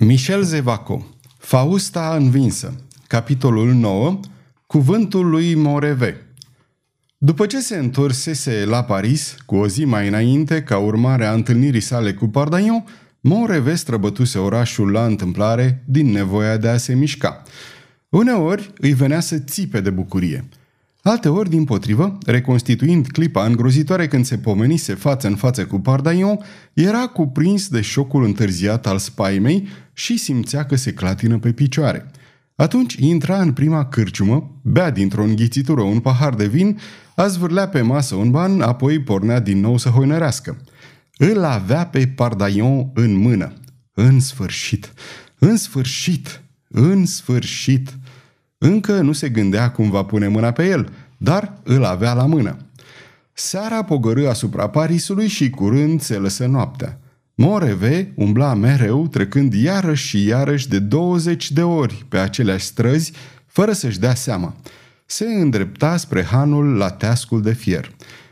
Michel Zevaco Fausta învinsă Capitolul 9 Cuvântul lui Moreve După ce se întorsese la Paris, cu o zi mai înainte, ca urmare a întâlnirii sale cu Pardagnon, Moreve străbătuse orașul la întâmplare din nevoia de a se mișca. Uneori îi venea să țipe de bucurie – Alteori, din potrivă, reconstituind clipa îngrozitoare când se pomenise față în față cu Pardaion, era cuprins de șocul întârziat al spaimei și simțea că se clatină pe picioare. Atunci intra în prima cârciumă, bea dintr-o înghițitură un pahar de vin, a zvârlea pe masă un ban, apoi pornea din nou să hoinărească. Îl avea pe Pardaion în mână. În sfârșit! În sfârșit! În sfârșit! Încă nu se gândea cum va pune mâna pe el, dar îl avea la mână. Seara pogărâ asupra Parisului și curând se lăsă noaptea. Moreve umbla mereu, trecând iarăși și iarăși de 20 de ori pe aceleași străzi, fără să-și dea seama. Se îndrepta spre hanul la teascul de fier.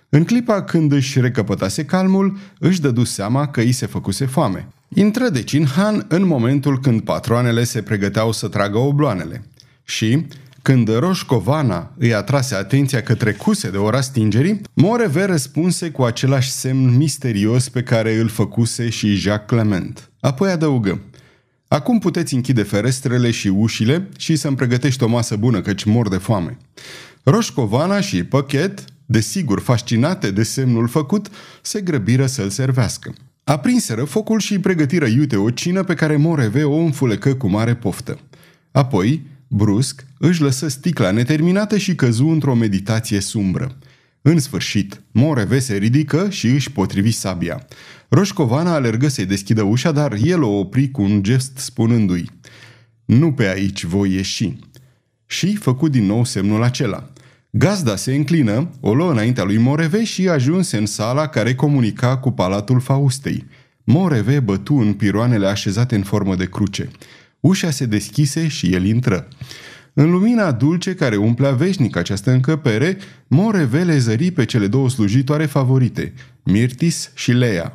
În clipa când își recăpătase calmul, își dădu seama că îi se făcuse foame. Intră deci în han în momentul când patroanele se pregăteau să tragă obloanele. Și, când Roșcovana îi atrase atenția că trecuse de ora stingerii, Moreve răspunse cu același semn misterios pe care îl făcuse și Jacques Clement. Apoi adăugă, Acum puteți închide ferestrele și ușile și să-mi pregătești o masă bună, căci mor de foame. Roșcovana și Păchet, desigur fascinate de semnul făcut, se grăbiră să-l servească. Aprinseră focul și pregătiră iute o cină pe care Moreve o înfulecă cu mare poftă. Apoi, Brusc, își lăsă sticla neterminată și căzu într-o meditație sumbră. În sfârșit, Moreve se ridică și își potrivi sabia. Roșcovana alergă să-i deschidă ușa, dar el o opri cu un gest spunându-i Nu pe aici voi ieși. Și făcu din nou semnul acela. Gazda se înclină, o luă înaintea lui Moreve și ajunse în sala care comunica cu palatul Faustei. Moreve bătu în piroanele așezate în formă de cruce. Ușa se deschise și el intră. În lumina dulce care umplea veșnic această încăpere, Morevele zări pe cele două slujitoare favorite, Mirtis și Leia.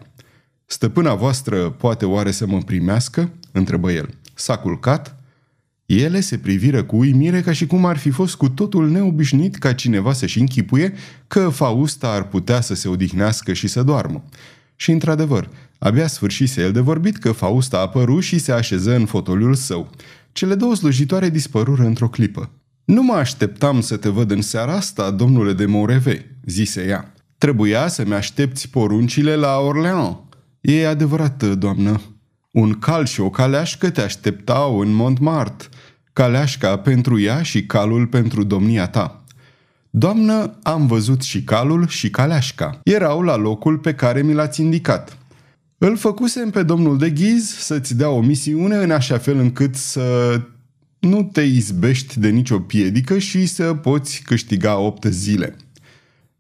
Stăpâna voastră poate oare să mă primească?" întrebă el. S-a culcat?" Ele se priviră cu uimire ca și cum ar fi fost cu totul neobișnuit ca cineva să-și închipuie că Fausta ar putea să se odihnească și să doarmă. Și într-adevăr, abia sfârșise el de vorbit că Fausta a apărut și se așeză în fotoliul său. Cele două slujitoare dispărură într-o clipă. Nu mă așteptam să te văd în seara asta, domnule de Moreve, zise ea. Trebuia să-mi aștepți poruncile la Orleans. E adevărat, doamnă. Un cal și o caleașcă te așteptau în Montmartre. Caleașca pentru ea și calul pentru domnia ta. Doamnă, am văzut și calul și caleașca. Erau la locul pe care mi l-ați indicat. Îl făcusem pe domnul de ghiz să-ți dea o misiune în așa fel încât să nu te izbești de nicio piedică și să poți câștiga opt zile.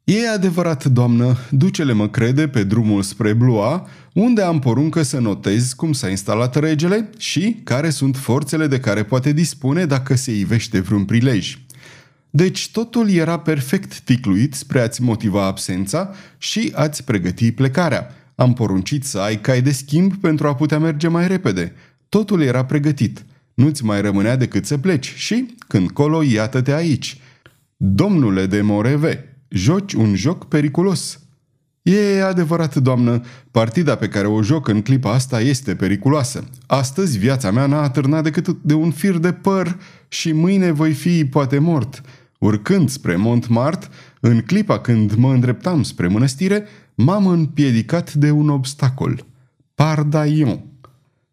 E adevărat, doamnă, ducele mă crede pe drumul spre Blua, unde am poruncă să notez cum s-a instalat regele și care sunt forțele de care poate dispune dacă se ivește vreun prilej. Deci totul era perfect ticluit spre a-ți motiva absența și a-ți pregăti plecarea. Am poruncit să ai cai de schimb pentru a putea merge mai repede. Totul era pregătit. Nu-ți mai rămânea decât să pleci și, când colo, iată-te aici. Domnule de Moreve, joci un joc periculos. E adevărat, doamnă, partida pe care o joc în clipa asta este periculoasă. Astăzi viața mea n-a atârnat decât de un fir de păr și mâine voi fi poate mort. Urcând spre Montmartre, în clipa când mă îndreptam spre mănăstire, m-am împiedicat de un obstacol. Pardaion.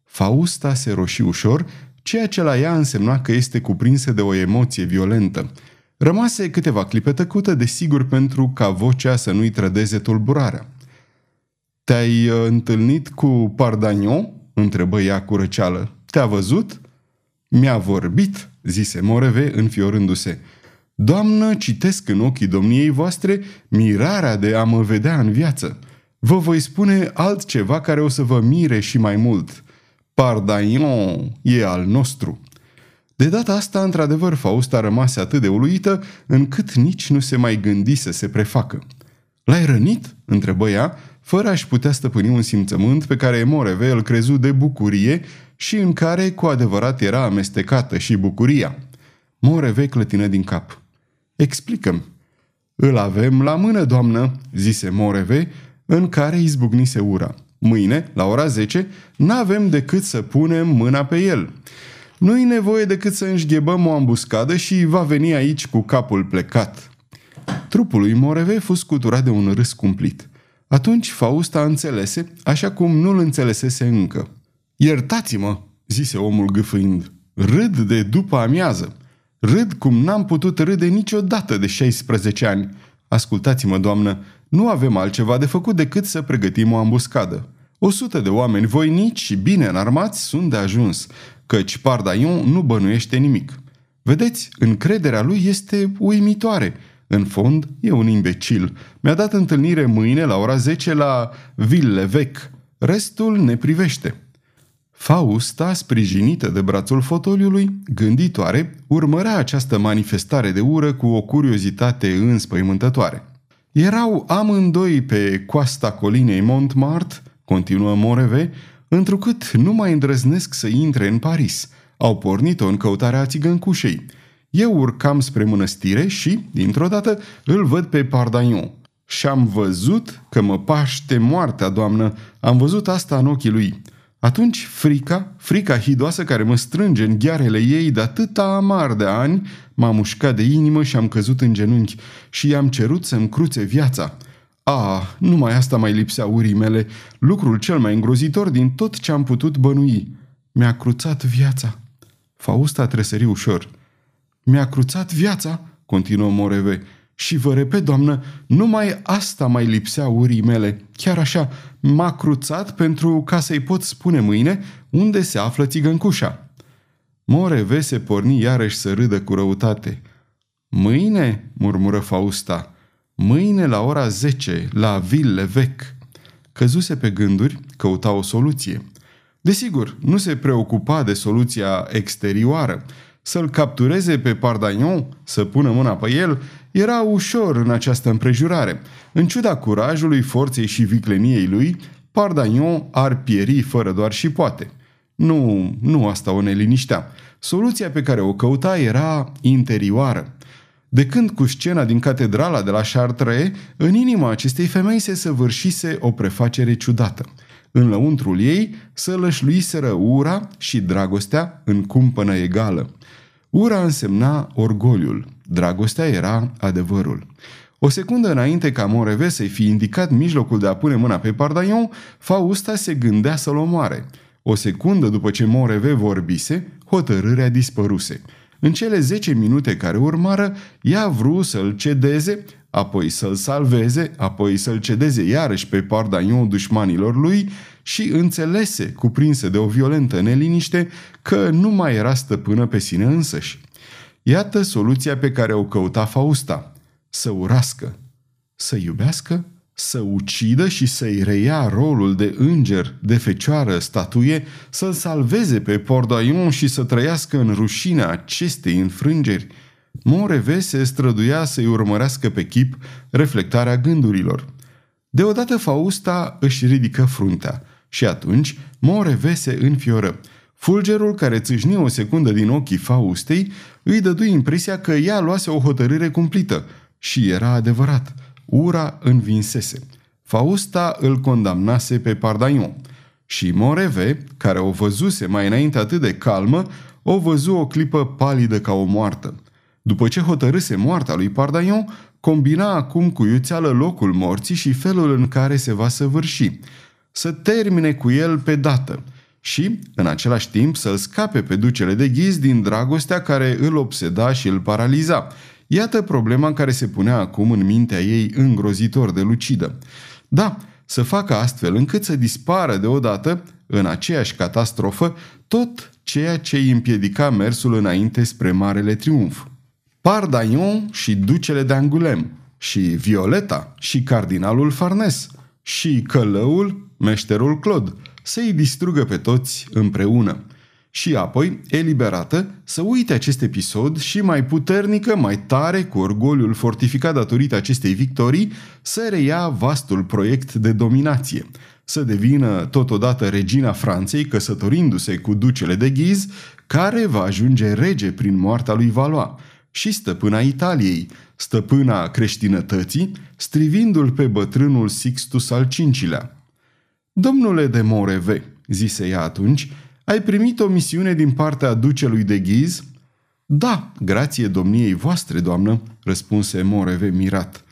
Fausta se roși ușor, ceea ce la ea însemna că este cuprinsă de o emoție violentă. Rămase câteva clipe tăcută, desigur pentru ca vocea să nu-i trădeze tulburarea. Te-ai uh, întâlnit cu Pardagnon?" întrebă ea cu răceală. Te-a văzut?" Mi-a vorbit," zise Moreve, înfiorându-se. Doamnă, citesc în ochii domniei voastre mirarea de a mă vedea în viață. Vă voi spune altceva care o să vă mire și mai mult. Pardaion e al nostru. De data asta, într-adevăr, Fausta rămase atât de uluită, încât nici nu se mai gândi să se prefacă. L-ai rănit?" întrebă ea, fără a-și putea stăpâni un simțământ pe care Moreve îl crezu de bucurie și în care cu adevărat era amestecată și bucuria. Moreve clătină din cap. Explicăm. Îl avem la mână, doamnă, zise Moreve, în care izbucnise ura. Mâine, la ora 10, n-avem decât să punem mâna pe el. Nu-i nevoie decât să înșghebăm o ambuscadă și va veni aici cu capul plecat. Trupul lui Moreve fost scuturat de un râs cumplit. Atunci Fausta înțelese, așa cum nu-l înțelesese încă. Iertați-mă, zise omul gâfâind. Râd de după amiază. Râd cum n-am putut râde niciodată de 16 ani. Ascultați-mă, doamnă, nu avem altceva de făcut decât să pregătim o ambuscadă. O sută de oameni voinici și bine înarmați sunt de ajuns, căci Pardaion nu bănuiește nimic. Vedeți, încrederea lui este uimitoare. În fond, e un imbecil. Mi-a dat întâlnire mâine la ora 10 la Villevec. Restul ne privește. Fausta, sprijinită de brațul fotoliului, gânditoare, urmărea această manifestare de ură cu o curiozitate înspăimântătoare. Erau amândoi pe coasta colinei Montmartre, continuă Moreve, întrucât nu mai îndrăznesc să intre în Paris. Au pornit-o în căutarea țigăncușei. Eu urcam spre mănăstire și, dintr-o dată, îl văd pe Pardagnon. Și am văzut că mă paște moartea, doamnă. Am văzut asta în ochii lui. Atunci frica, frica hidoasă care mă strânge în ghearele ei de atâta amar de ani, m-a mușcat de inimă și am căzut în genunchi și i-am cerut să-mi cruțe viața. Ah, numai asta mai lipsea urii mele, lucrul cel mai îngrozitor din tot ce am putut bănui. Mi-a cruțat viața. Fausta tresări ușor. Mi-a cruțat viața, continuă Moreve, și vă repet, doamnă, numai asta mai lipsea urii mele. Chiar așa, m-a cruțat pentru ca să-i pot spune mâine unde se află țigăncușa. Moreve se porni iarăși să râdă cu răutate. Mâine, murmură Fausta, mâine la ora 10, la Ville Vec. Căzuse pe gânduri, căuta o soluție. Desigur, nu se preocupa de soluția exterioară, să-l captureze pe Pardagnon, să pună mâna pe el, era ușor în această împrejurare. În ciuda curajului, forței și vicleniei lui, Pardagnon ar pieri fără doar și poate. Nu, nu asta o neliniștea. Soluția pe care o căuta era interioară. De când cu scena din catedrala de la Chartres, în inima acestei femei se săvârșise o prefacere ciudată. În lăuntrul ei să lășluiseră ura și dragostea în cumpănă egală. Ura însemna orgoliul, dragostea era adevărul. O secundă înainte ca Moreve să-i fi indicat mijlocul de a pune mâna pe Pardaion, Fausta se gândea să-l omoare. O secundă după ce Moreve vorbise, hotărârea dispăruse. În cele zece minute care urmară, ea vrut să-l cedeze, apoi să-l salveze, apoi să-l cedeze iarăși pe Pardaion dușmanilor lui și înțelese, cuprinse de o violentă neliniște, că nu mai era stăpână pe sine însăși. Iată soluția pe care o căuta Fausta. Să urască, să iubească, să ucidă și să-i reia rolul de înger, de fecioară, statuie, să-l salveze pe Pordaion și să trăiască în rușinea acestei înfrângeri. Moreve se străduia să-i urmărească pe chip reflectarea gândurilor. Deodată Fausta își ridică fruntea și atunci Moreve se înfioră. Fulgerul care țâșni o secundă din ochii Faustei îi dădu impresia că ea luase o hotărâre cumplită. Și era adevărat. Ura învinsese. Fausta îl condamnase pe Pardaion. Și Moreve, care o văzuse mai înainte atât de calmă, o văzu o clipă palidă ca o moartă. După ce hotărâse moartea lui Pardaion, combina acum cu iuțeală locul morții și felul în care se va săvârși. Să termine cu el pe dată – și, în același timp, să-l scape pe ducele de ghiz din dragostea care îl obseda și îl paraliza. Iată problema care se punea acum în mintea ei îngrozitor de lucidă. Da, să facă astfel încât să dispară deodată, în aceeași catastrofă, tot ceea ce îi împiedica mersul înainte spre Marele Triumf. Pardaion și ducele de Angulem, și Violeta, și cardinalul Farnes, și călăul, meșterul Claude, să-i distrugă pe toți împreună. Și apoi, eliberată, să uite acest episod și mai puternică, mai tare, cu orgoliul fortificat datorită acestei victorii, să reia vastul proiect de dominație, să devină totodată regina Franței, căsătorindu-se cu ducele de Ghiz, care va ajunge rege prin moartea lui Valois, și stăpâna Italiei, stăpâna creștinătății, strivindu-l pe bătrânul Sixtus al V-lea. Domnule de Moreve, zise ea atunci, ai primit o misiune din partea ducelui de Ghiz? Da, grație domniei voastre, doamnă, răspunse Moreve mirat.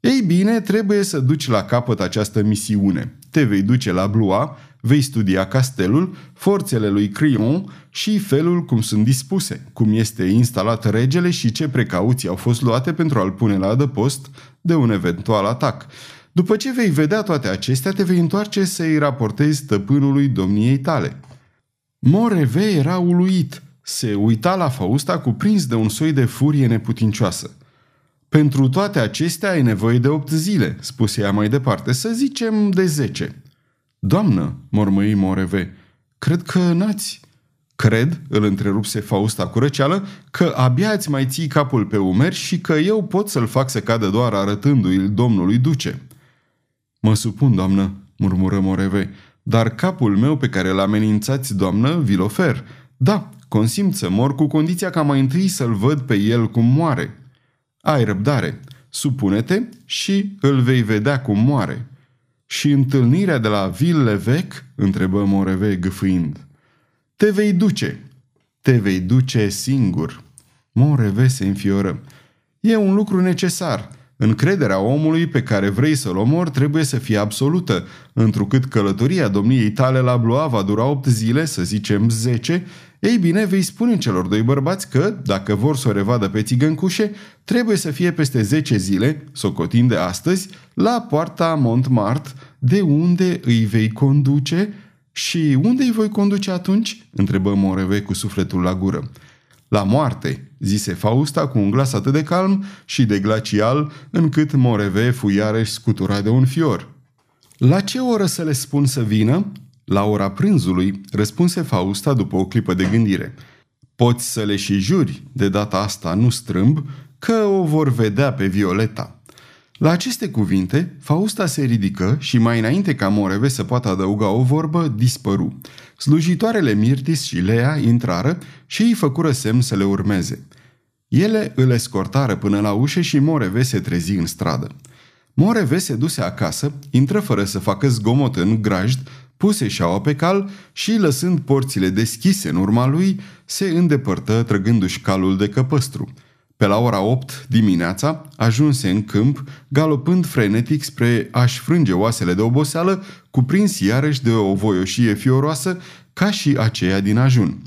Ei bine, trebuie să duci la capăt această misiune. Te vei duce la Blois, vei studia castelul, forțele lui Crion și felul cum sunt dispuse, cum este instalat regele și ce precauții au fost luate pentru a-l pune la adăpost de un eventual atac. După ce vei vedea toate acestea, te vei întoarce să-i raportezi stăpânului domniei tale. Moreve era uluit. Se uita la Fausta cuprins de un soi de furie neputincioasă. Pentru toate acestea ai nevoie de opt zile, spuse ea mai departe, să zicem de zece. Doamnă, mormăi Moreve, cred că n-ați... Cred, îl întrerupse Fausta cu răceală, că abia îți mai ții capul pe umeri și că eu pot să-l fac să cadă doar arătându-i domnului duce. Mă supun, doamnă, murmură Moreve, dar capul meu pe care l amenințați, doamnă, vi-l ofer. Da, consimt să mor cu condiția ca mai întâi să-l văd pe el cum moare. Ai răbdare, supune-te și îl vei vedea cum moare. Și întâlnirea de la Villevec? întrebă Moreve gâfâind. Te vei duce. Te vei duce singur. Moreve se înfioră. E un lucru necesar. Încrederea omului pe care vrei să-l omori trebuie să fie absolută, întrucât călătoria domniei tale la Blois va dura 8 zile, să zicem 10, ei bine, vei spune celor doi bărbați că, dacă vor să o revadă pe țigăncușe, trebuie să fie peste 10 zile, socotind de astăzi, la poarta Montmartre, de unde îi vei conduce și unde îi voi conduce atunci? întrebă Moreve cu sufletul la gură. La moarte, zise Fausta cu un glas atât de calm și de glacial, încât Moreve fu iarăși scuturat de un fior. La ce oră să le spun să vină? La ora prânzului, răspunse Fausta după o clipă de gândire. Poți să le și juri, de data asta nu strâmb, că o vor vedea pe Violeta. La aceste cuvinte, Fausta se ridică și mai înainte ca Moreve să poată adăuga o vorbă, dispăru. Slujitoarele Mirtis și Lea intrară și îi făcură semn să le urmeze. Ele îl escortară până la ușă și Moreve se trezi în stradă. Moreve se duse acasă, intră fără să facă zgomot în grajd, puse șaua pe cal și, lăsând porțile deschise în urma lui, se îndepărtă trăgându-și calul de căpăstru – pe la ora 8 dimineața ajunse în câmp, galopând frenetic spre a-și frânge oasele de oboseală, cuprins iarăși de o voioșie fioroasă ca și aceea din ajun.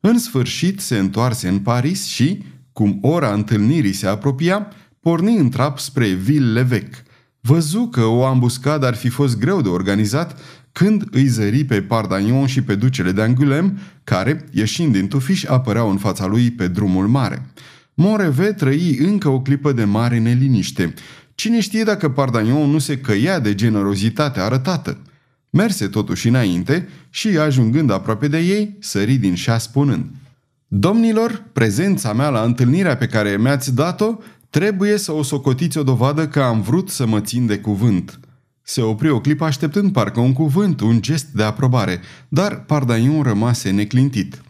În sfârșit se întoarse în Paris și, cum ora întâlnirii se apropia, porni în trap spre Ville-l'Evêque. Văzu că o ambuscadă ar fi fost greu de organizat când îi zări pe Pardagnon și pe ducele de Angulem, care, ieșind din tufiș, apăreau în fața lui pe drumul mare. Moreve trăi încă o clipă de mare neliniște. Cine știe dacă Pardagnon nu se căia de generozitatea arătată? Merse totuși înainte și, ajungând aproape de ei, sări din șa spunând Domnilor, prezența mea la întâlnirea pe care mi-ați dat-o trebuie să o socotiți o dovadă că am vrut să mă țin de cuvânt. Se opri o clipă așteptând parcă un cuvânt, un gest de aprobare, dar Pardaion rămase neclintit.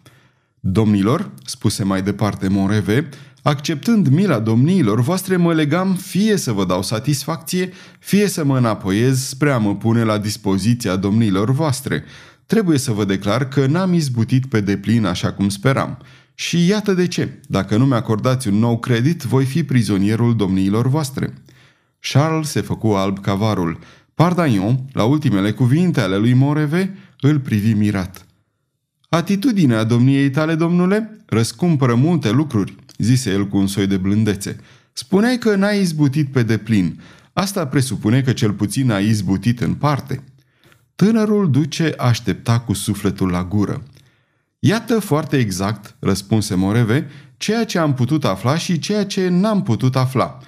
Domnilor, spuse mai departe Moreve, Acceptând mila domniilor voastre, mă legam fie să vă dau satisfacție, fie să mă înapoiez spre a mă pune la dispoziția domniilor voastre. Trebuie să vă declar că n-am izbutit pe deplin așa cum speram. Și iată de ce. Dacă nu mi-acordați un nou credit, voi fi prizonierul domniilor voastre. Charles se făcu alb cavarul. Pardagnon, la ultimele cuvinte ale lui Moreve, îl privi mirat. Atitudinea domniei tale, domnule, răscumpără multe lucruri zise el cu un soi de blândețe. Spuneai că n-ai izbutit pe deplin. Asta presupune că cel puțin ai izbutit în parte. Tânărul duce aștepta cu sufletul la gură. Iată foarte exact, răspunse Moreve, ceea ce am putut afla și ceea ce n-am putut afla.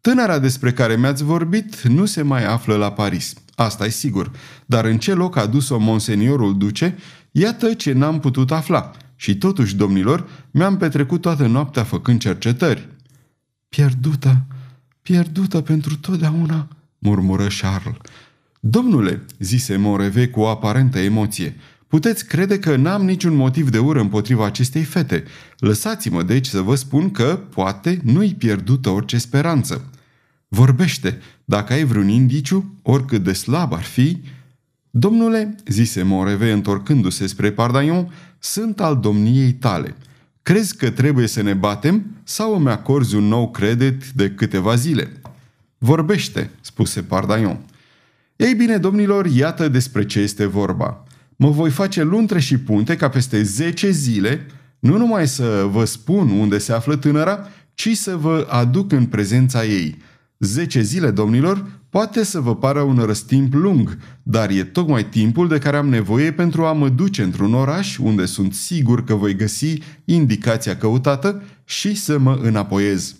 Tânăra despre care mi-ați vorbit nu se mai află la Paris. Asta e sigur. Dar în ce loc a dus-o monseniorul duce Iată ce n-am putut afla. Și totuși, domnilor, mi-am petrecut toată noaptea făcând cercetări. Pierdută, pierdută pentru totdeauna, murmură Charles. Domnule, zise Moreve cu o aparentă emoție, puteți crede că n-am niciun motiv de ură împotriva acestei fete. Lăsați-mă deci să vă spun că, poate, nu-i pierdută orice speranță. Vorbește, dacă ai vreun indiciu, oricât de slab ar fi... Domnule, zise Moreve întorcându-se spre Pardaion, sunt al domniei tale. Crezi că trebuie să ne batem sau îmi acorzi un nou credit de câteva zile? Vorbește, spuse Pardaion. Ei bine, domnilor, iată despre ce este vorba. Mă voi face luntre și punte ca peste 10 zile, nu numai să vă spun unde se află tânăra, ci să vă aduc în prezența ei. 10 zile, domnilor, poate să vă pară un răstimp lung, dar e tocmai timpul de care am nevoie pentru a mă duce într-un oraș unde sunt sigur că voi găsi indicația căutată și să mă înapoiez.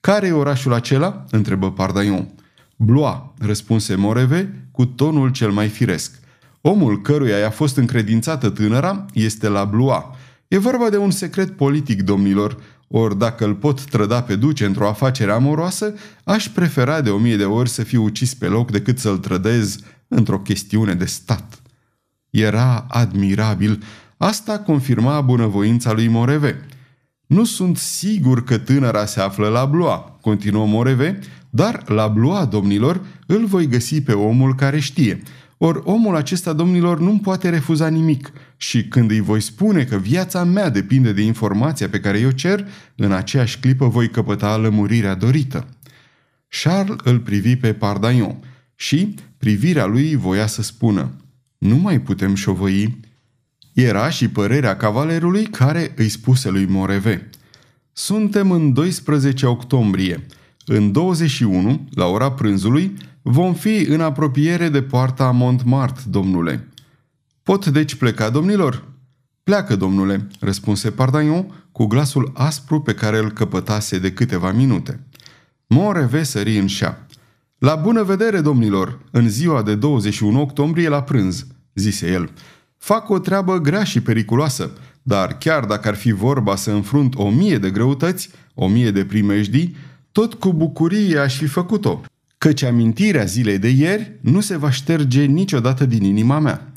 Care e orașul acela?" întrebă Pardaion. Blois, răspunse Moreve cu tonul cel mai firesc. Omul căruia i-a fost încredințată tânăra este la Blois. E vorba de un secret politic, domnilor, ori dacă îl pot trăda pe duce într-o afacere amoroasă, aș prefera de o mie de ori să fiu ucis pe loc decât să-l trădez într-o chestiune de stat. Era admirabil. Asta confirma bunăvoința lui Moreve. Nu sunt sigur că tânăra se află la Blois, continuă Moreve, dar la Blois, domnilor, îl voi găsi pe omul care știe. Ori omul acesta, domnilor, nu poate refuza nimic și când îi voi spune că viața mea depinde de informația pe care eu cer, în aceeași clipă voi căpăta lămurirea dorită. Charles îl privi pe Pardaion și privirea lui voia să spună Nu mai putem șovăi. Era și părerea cavalerului care îi spuse lui Moreve Suntem în 12 octombrie. În 21, la ora prânzului, vom fi în apropiere de poarta Montmartre, domnule. Pot deci pleca, domnilor? Pleacă, domnule, răspunse Pardaion cu glasul aspru pe care îl căpătase de câteva minute. Moreve sări în șa. La bună vedere, domnilor, în ziua de 21 octombrie la prânz, zise el. Fac o treabă grea și periculoasă, dar chiar dacă ar fi vorba să înfrunt o mie de greutăți, o mie de primejdii, tot cu bucurie aș fi făcut-o, căci amintirea zilei de ieri nu se va șterge niciodată din inima mea.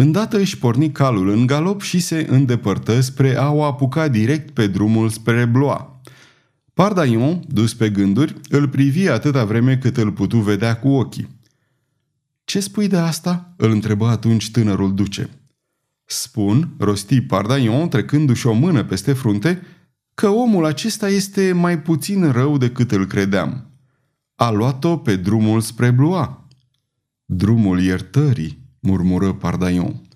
Îndată își porni calul în galop și se îndepărtă spre a o apuca direct pe drumul spre Bloa. Pardaion, dus pe gânduri, îl privi atâta vreme cât îl putu vedea cu ochii. Ce spui de asta?" îl întrebă atunci tânărul duce. Spun, rosti Pardaion trecându-și o mână peste frunte, că omul acesta este mai puțin rău decât îl credeam. A luat-o pe drumul spre Blua. Drumul iertării, murmură Pardaion.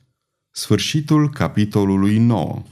Sfârșitul capitolului 9